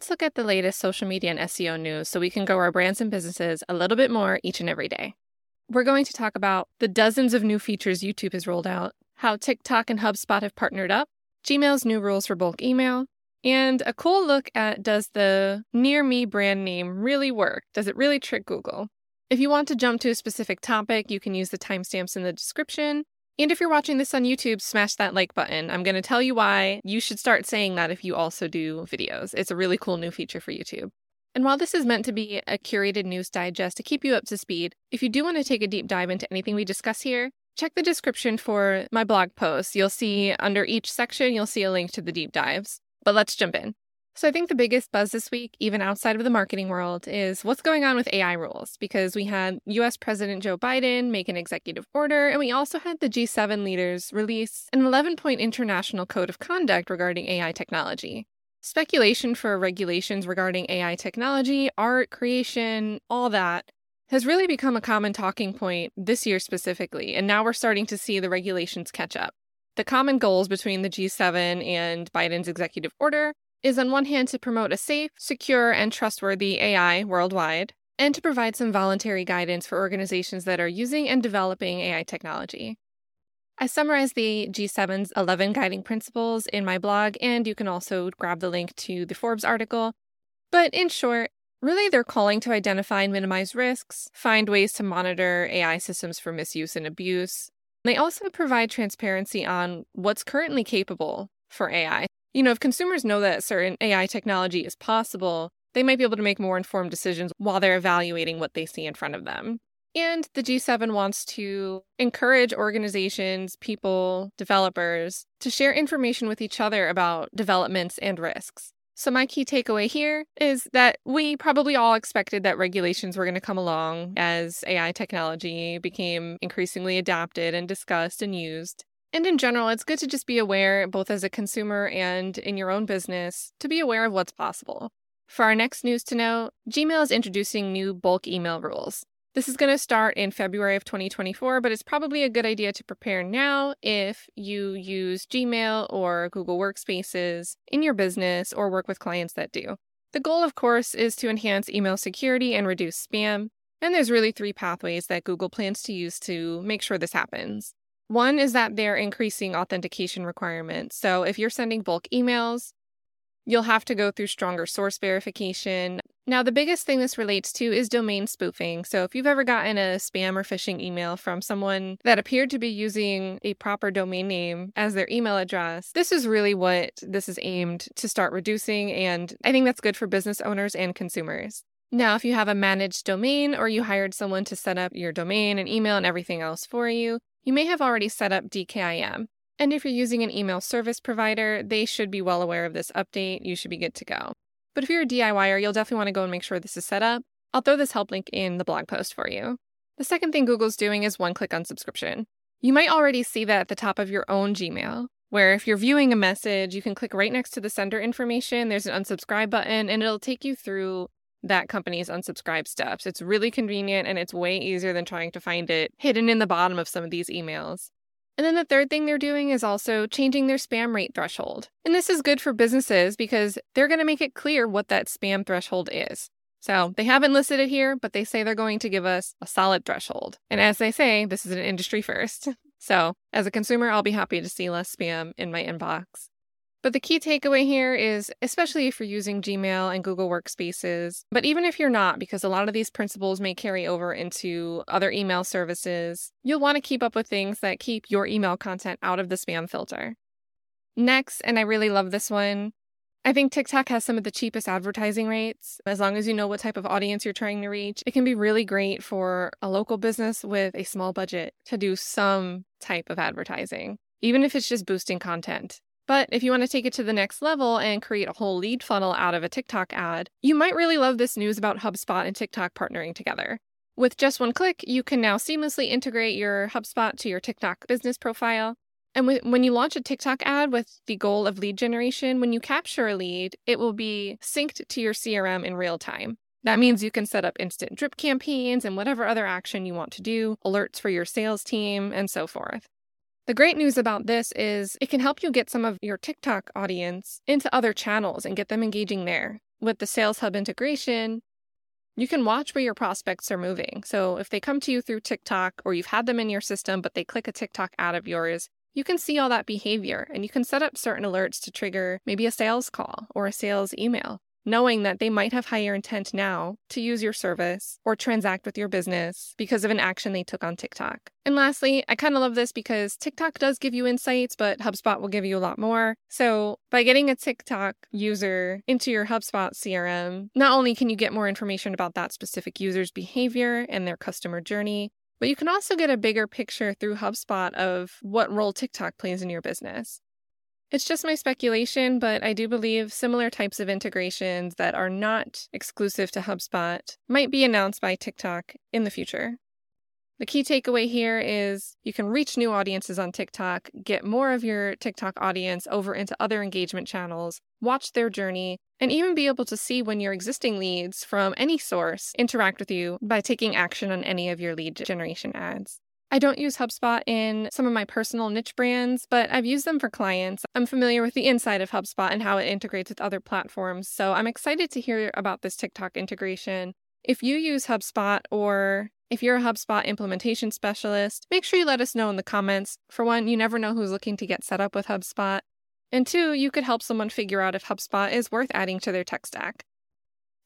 let's look at the latest social media and SEO news so we can grow our brands and businesses a little bit more each and every day. We're going to talk about the dozens of new features YouTube has rolled out, how TikTok and HubSpot have partnered up, Gmail's new rules for bulk email, and a cool look at does the Near Me brand name really work? Does it really trick Google? If you want to jump to a specific topic, you can use the timestamps in the description. And if you're watching this on YouTube, smash that like button. I'm going to tell you why you should start saying that if you also do videos. It's a really cool new feature for YouTube. And while this is meant to be a curated news digest to keep you up to speed, if you do want to take a deep dive into anything we discuss here, check the description for my blog posts. You'll see under each section, you'll see a link to the deep dives. But let's jump in. So, I think the biggest buzz this week, even outside of the marketing world, is what's going on with AI rules because we had US President Joe Biden make an executive order, and we also had the G7 leaders release an 11 point international code of conduct regarding AI technology. Speculation for regulations regarding AI technology, art, creation, all that has really become a common talking point this year specifically, and now we're starting to see the regulations catch up. The common goals between the G7 and Biden's executive order is on one hand to promote a safe, secure, and trustworthy AI worldwide, and to provide some voluntary guidance for organizations that are using and developing AI technology. I summarize the G7's 11 guiding principles in my blog, and you can also grab the link to the Forbes article. But in short, really they're calling to identify and minimize risks, find ways to monitor AI systems for misuse and abuse. They also provide transparency on what's currently capable for AI, you know, if consumers know that certain AI technology is possible, they might be able to make more informed decisions while they're evaluating what they see in front of them. And the G7 wants to encourage organizations, people, developers to share information with each other about developments and risks. So, my key takeaway here is that we probably all expected that regulations were going to come along as AI technology became increasingly adapted and discussed and used. And in general, it's good to just be aware, both as a consumer and in your own business, to be aware of what's possible. For our next news to know, Gmail is introducing new bulk email rules. This is going to start in February of 2024, but it's probably a good idea to prepare now if you use Gmail or Google Workspaces in your business or work with clients that do. The goal, of course, is to enhance email security and reduce spam. And there's really three pathways that Google plans to use to make sure this happens. One is that they're increasing authentication requirements. So if you're sending bulk emails, you'll have to go through stronger source verification. Now, the biggest thing this relates to is domain spoofing. So, if you've ever gotten a spam or phishing email from someone that appeared to be using a proper domain name as their email address, this is really what this is aimed to start reducing. And I think that's good for business owners and consumers. Now, if you have a managed domain or you hired someone to set up your domain and email and everything else for you, you may have already set up DKIM. And if you're using an email service provider, they should be well aware of this update. You should be good to go. But if you're a DIYer, you'll definitely want to go and make sure this is set up. I'll throw this help link in the blog post for you. The second thing Google's doing is one click unsubscription. You might already see that at the top of your own Gmail, where if you're viewing a message, you can click right next to the sender information. There's an unsubscribe button, and it'll take you through that company's unsubscribe steps. It's really convenient and it's way easier than trying to find it hidden in the bottom of some of these emails. And then the third thing they're doing is also changing their spam rate threshold. And this is good for businesses because they're going to make it clear what that spam threshold is. So they haven't listed it here, but they say they're going to give us a solid threshold. And as they say, this is an industry first. So as a consumer, I'll be happy to see less spam in my inbox. But the key takeaway here is, especially if you're using Gmail and Google Workspaces, but even if you're not, because a lot of these principles may carry over into other email services, you'll want to keep up with things that keep your email content out of the spam filter. Next, and I really love this one, I think TikTok has some of the cheapest advertising rates. As long as you know what type of audience you're trying to reach, it can be really great for a local business with a small budget to do some type of advertising, even if it's just boosting content. But if you want to take it to the next level and create a whole lead funnel out of a TikTok ad, you might really love this news about HubSpot and TikTok partnering together. With just one click, you can now seamlessly integrate your HubSpot to your TikTok business profile. And when you launch a TikTok ad with the goal of lead generation, when you capture a lead, it will be synced to your CRM in real time. That means you can set up instant drip campaigns and whatever other action you want to do, alerts for your sales team, and so forth. The great news about this is it can help you get some of your TikTok audience into other channels and get them engaging there. with the Sales Hub integration, you can watch where your prospects are moving. So if they come to you through TikTok or you've had them in your system, but they click a TikTok ad of yours, you can see all that behavior and you can set up certain alerts to trigger maybe a sales call or a sales email knowing that they might have higher intent now to use your service or transact with your business because of an action they took on TikTok. And lastly, I kind of love this because TikTok does give you insights, but HubSpot will give you a lot more. So, by getting a TikTok user into your HubSpot CRM, not only can you get more information about that specific user's behavior and their customer journey, but you can also get a bigger picture through HubSpot of what role TikTok plays in your business. It's just my speculation, but I do believe similar types of integrations that are not exclusive to HubSpot might be announced by TikTok in the future. The key takeaway here is you can reach new audiences on TikTok, get more of your TikTok audience over into other engagement channels, watch their journey, and even be able to see when your existing leads from any source interact with you by taking action on any of your lead generation ads. I don't use HubSpot in some of my personal niche brands, but I've used them for clients. I'm familiar with the inside of HubSpot and how it integrates with other platforms, so I'm excited to hear about this TikTok integration. If you use HubSpot or if you're a HubSpot implementation specialist, make sure you let us know in the comments. For one, you never know who's looking to get set up with HubSpot. And two, you could help someone figure out if HubSpot is worth adding to their tech stack.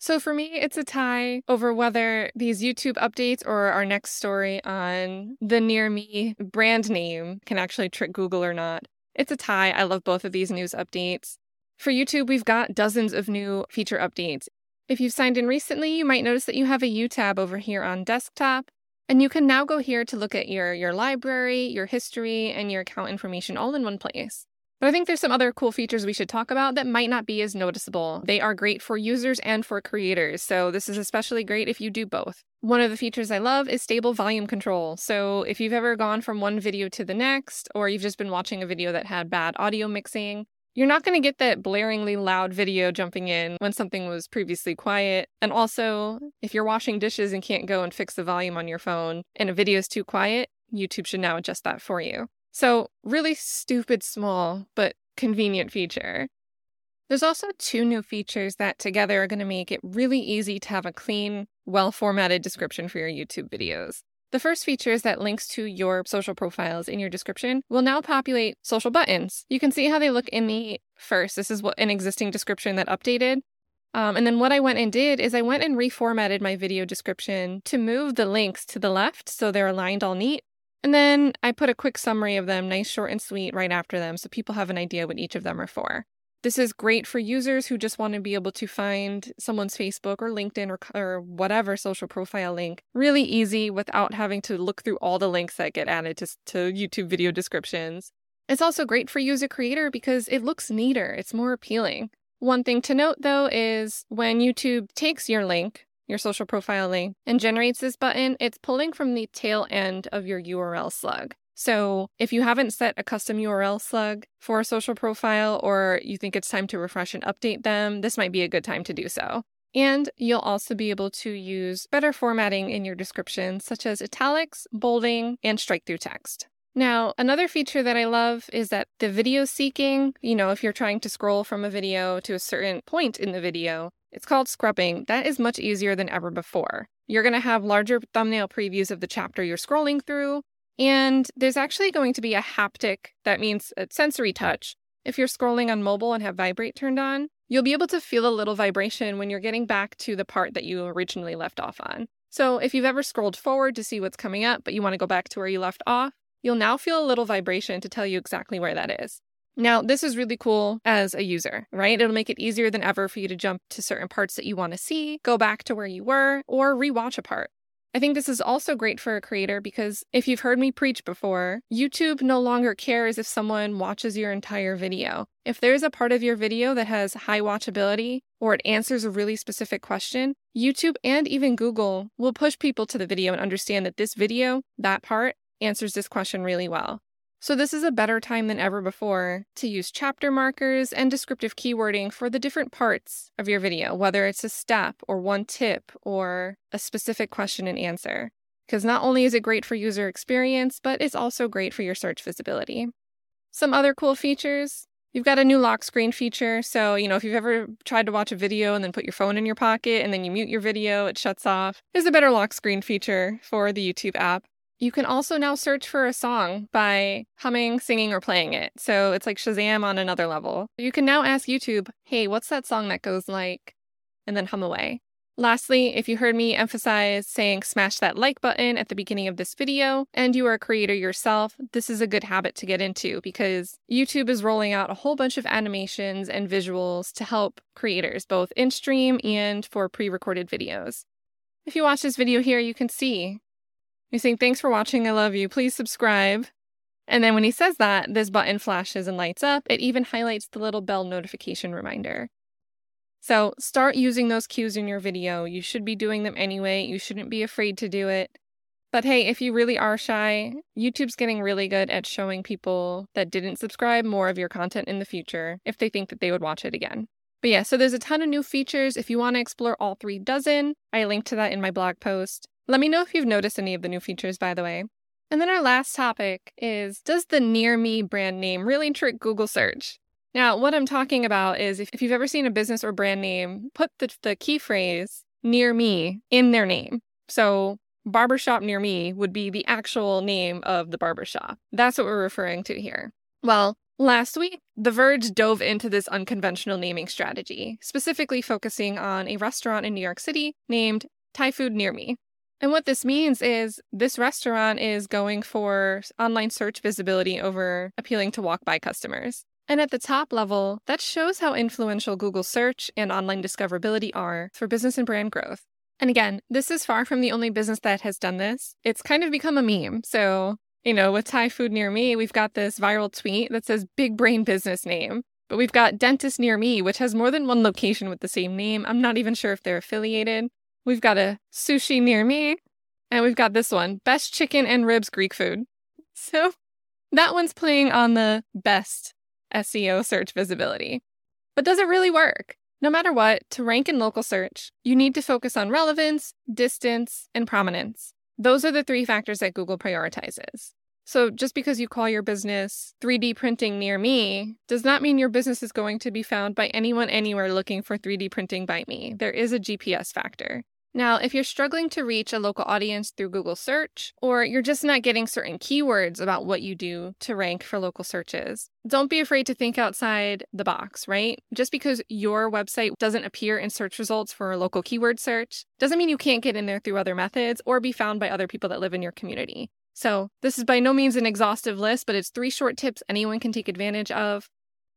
So for me, it's a tie over whether these YouTube updates or our next story on the Near Me brand name can actually trick Google or not. It's a tie. I love both of these news updates. For YouTube, we've got dozens of new feature updates. If you've signed in recently, you might notice that you have a U tab over here on desktop. And you can now go here to look at your, your library, your history, and your account information all in one place. But I think there's some other cool features we should talk about that might not be as noticeable. They are great for users and for creators, so this is especially great if you do both. One of the features I love is stable volume control. So if you've ever gone from one video to the next, or you've just been watching a video that had bad audio mixing, you're not going to get that blaringly loud video jumping in when something was previously quiet. And also, if you're washing dishes and can't go and fix the volume on your phone and a video is too quiet, YouTube should now adjust that for you. So, really stupid small, but convenient feature. There's also two new features that together are going to make it really easy to have a clean, well formatted description for your YouTube videos. The first feature is that links to your social profiles in your description will now populate social buttons. You can see how they look in the first. This is what an existing description that updated. Um, and then what I went and did is I went and reformatted my video description to move the links to the left so they're aligned all neat. And then I put a quick summary of them, nice, short, and sweet, right after them so people have an idea what each of them are for. This is great for users who just want to be able to find someone's Facebook or LinkedIn or, or whatever social profile link really easy without having to look through all the links that get added to, to YouTube video descriptions. It's also great for user creator because it looks neater, it's more appealing. One thing to note though is when YouTube takes your link, your social profile link, and generates this button, it's pulling from the tail end of your URL slug. So if you haven't set a custom URL slug for a social profile or you think it's time to refresh and update them, this might be a good time to do so. And you'll also be able to use better formatting in your description, such as italics, bolding, and strike through text. Now, another feature that I love is that the video seeking, you know, if you're trying to scroll from a video to a certain point in the video, it's called scrubbing. That is much easier than ever before. You're going to have larger thumbnail previews of the chapter you're scrolling through, and there's actually going to be a haptic, that means a sensory touch. If you're scrolling on mobile and have vibrate turned on, you'll be able to feel a little vibration when you're getting back to the part that you originally left off on. So if you've ever scrolled forward to see what's coming up, but you want to go back to where you left off, you'll now feel a little vibration to tell you exactly where that is. Now, this is really cool as a user, right? It'll make it easier than ever for you to jump to certain parts that you want to see, go back to where you were, or rewatch a part. I think this is also great for a creator because if you've heard me preach before, YouTube no longer cares if someone watches your entire video. If there's a part of your video that has high watchability or it answers a really specific question, YouTube and even Google will push people to the video and understand that this video, that part, answers this question really well. So, this is a better time than ever before to use chapter markers and descriptive keywording for the different parts of your video, whether it's a step or one tip or a specific question and answer. Because not only is it great for user experience, but it's also great for your search visibility. Some other cool features You've got a new lock screen feature. So, you know, if you've ever tried to watch a video and then put your phone in your pocket and then you mute your video, it shuts off. There's a better lock screen feature for the YouTube app. You can also now search for a song by humming, singing, or playing it. So it's like Shazam on another level. You can now ask YouTube, hey, what's that song that goes like, and then hum away. Lastly, if you heard me emphasize saying smash that like button at the beginning of this video and you are a creator yourself, this is a good habit to get into because YouTube is rolling out a whole bunch of animations and visuals to help creators, both in stream and for pre recorded videos. If you watch this video here, you can see. He's saying, Thanks for watching, I love you, please subscribe. And then when he says that, this button flashes and lights up. It even highlights the little bell notification reminder. So start using those cues in your video. You should be doing them anyway. You shouldn't be afraid to do it. But hey, if you really are shy, YouTube's getting really good at showing people that didn't subscribe more of your content in the future if they think that they would watch it again. But yeah, so there's a ton of new features. If you want to explore all three dozen, I linked to that in my blog post. Let me know if you've noticed any of the new features, by the way. And then our last topic is Does the Near Me brand name really trick Google search? Now, what I'm talking about is if, if you've ever seen a business or brand name, put the, the key phrase near me in their name. So, barbershop near me would be the actual name of the barbershop. That's what we're referring to here. Well, last week, The Verge dove into this unconventional naming strategy, specifically focusing on a restaurant in New York City named Thai Food Near Me. And what this means is this restaurant is going for online search visibility over appealing to walk by customers. And at the top level, that shows how influential Google search and online discoverability are for business and brand growth. And again, this is far from the only business that has done this. It's kind of become a meme. So, you know, with Thai food near me, we've got this viral tweet that says big brain business name. But we've got dentist near me, which has more than one location with the same name. I'm not even sure if they're affiliated. We've got a sushi near me. And we've got this one best chicken and ribs Greek food. So that one's playing on the best SEO search visibility. But does it really work? No matter what, to rank in local search, you need to focus on relevance, distance, and prominence. Those are the three factors that Google prioritizes. So just because you call your business 3D printing near me does not mean your business is going to be found by anyone anywhere looking for 3D printing by me. There is a GPS factor. Now, if you're struggling to reach a local audience through Google search, or you're just not getting certain keywords about what you do to rank for local searches, don't be afraid to think outside the box, right? Just because your website doesn't appear in search results for a local keyword search doesn't mean you can't get in there through other methods or be found by other people that live in your community. So, this is by no means an exhaustive list, but it's three short tips anyone can take advantage of.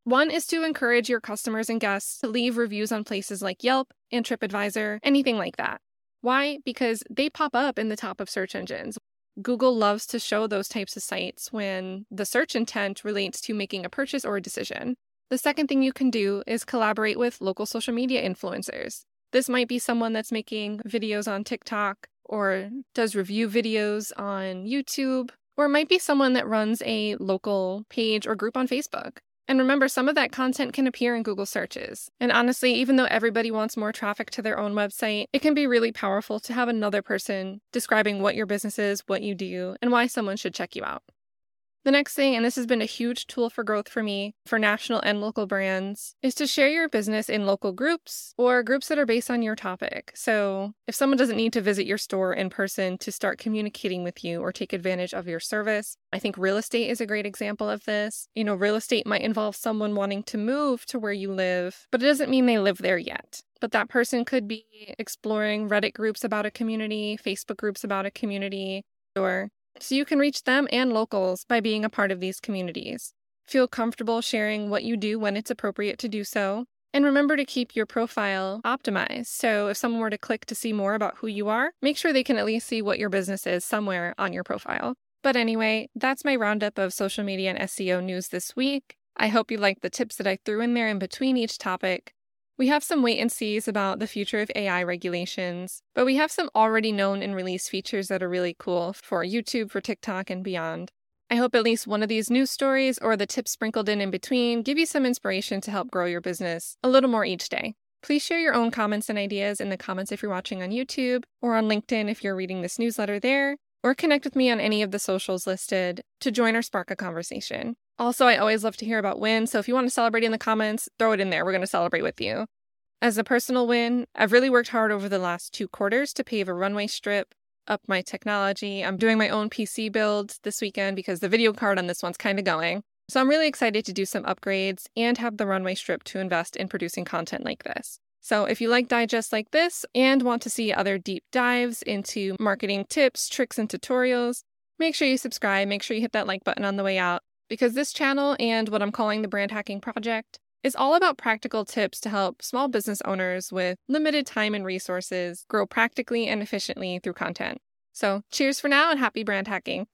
One is to encourage your customers and guests to leave reviews on places like Yelp and TripAdvisor, anything like that. Why? Because they pop up in the top of search engines. Google loves to show those types of sites when the search intent relates to making a purchase or a decision. The second thing you can do is collaborate with local social media influencers. This might be someone that's making videos on TikTok or does review videos on YouTube, or it might be someone that runs a local page or group on Facebook. And remember, some of that content can appear in Google searches. And honestly, even though everybody wants more traffic to their own website, it can be really powerful to have another person describing what your business is, what you do, and why someone should check you out. The next thing, and this has been a huge tool for growth for me, for national and local brands, is to share your business in local groups or groups that are based on your topic. So, if someone doesn't need to visit your store in person to start communicating with you or take advantage of your service, I think real estate is a great example of this. You know, real estate might involve someone wanting to move to where you live, but it doesn't mean they live there yet. But that person could be exploring Reddit groups about a community, Facebook groups about a community, or so you can reach them and locals by being a part of these communities. Feel comfortable sharing what you do when it's appropriate to do so. And remember to keep your profile optimized. So if someone were to click to see more about who you are, make sure they can at least see what your business is somewhere on your profile. But anyway, that's my roundup of social media and SEO news this week. I hope you liked the tips that I threw in there in between each topic. We have some wait and sees about the future of AI regulations, but we have some already known and released features that are really cool for YouTube, for TikTok, and beyond. I hope at least one of these news stories or the tips sprinkled in in between give you some inspiration to help grow your business a little more each day. Please share your own comments and ideas in the comments if you're watching on YouTube or on LinkedIn if you're reading this newsletter there, or connect with me on any of the socials listed to join or spark a conversation. Also, I always love to hear about wins, so if you want to celebrate in the comments, throw it in there. We're going to celebrate with you. As a personal win, I've really worked hard over the last two quarters to pave a runway strip, up my technology. I'm doing my own PC build this weekend because the video card on this one's kind of going. So I'm really excited to do some upgrades and have the runway strip to invest in producing content like this. So if you like digests like this and want to see other deep dives into marketing tips, tricks, and tutorials, make sure you subscribe. Make sure you hit that like button on the way out because this channel and what I'm calling the Brand Hacking Project is all about practical tips to help small business owners with limited time and resources grow practically and efficiently through content. So cheers for now and happy brand hacking.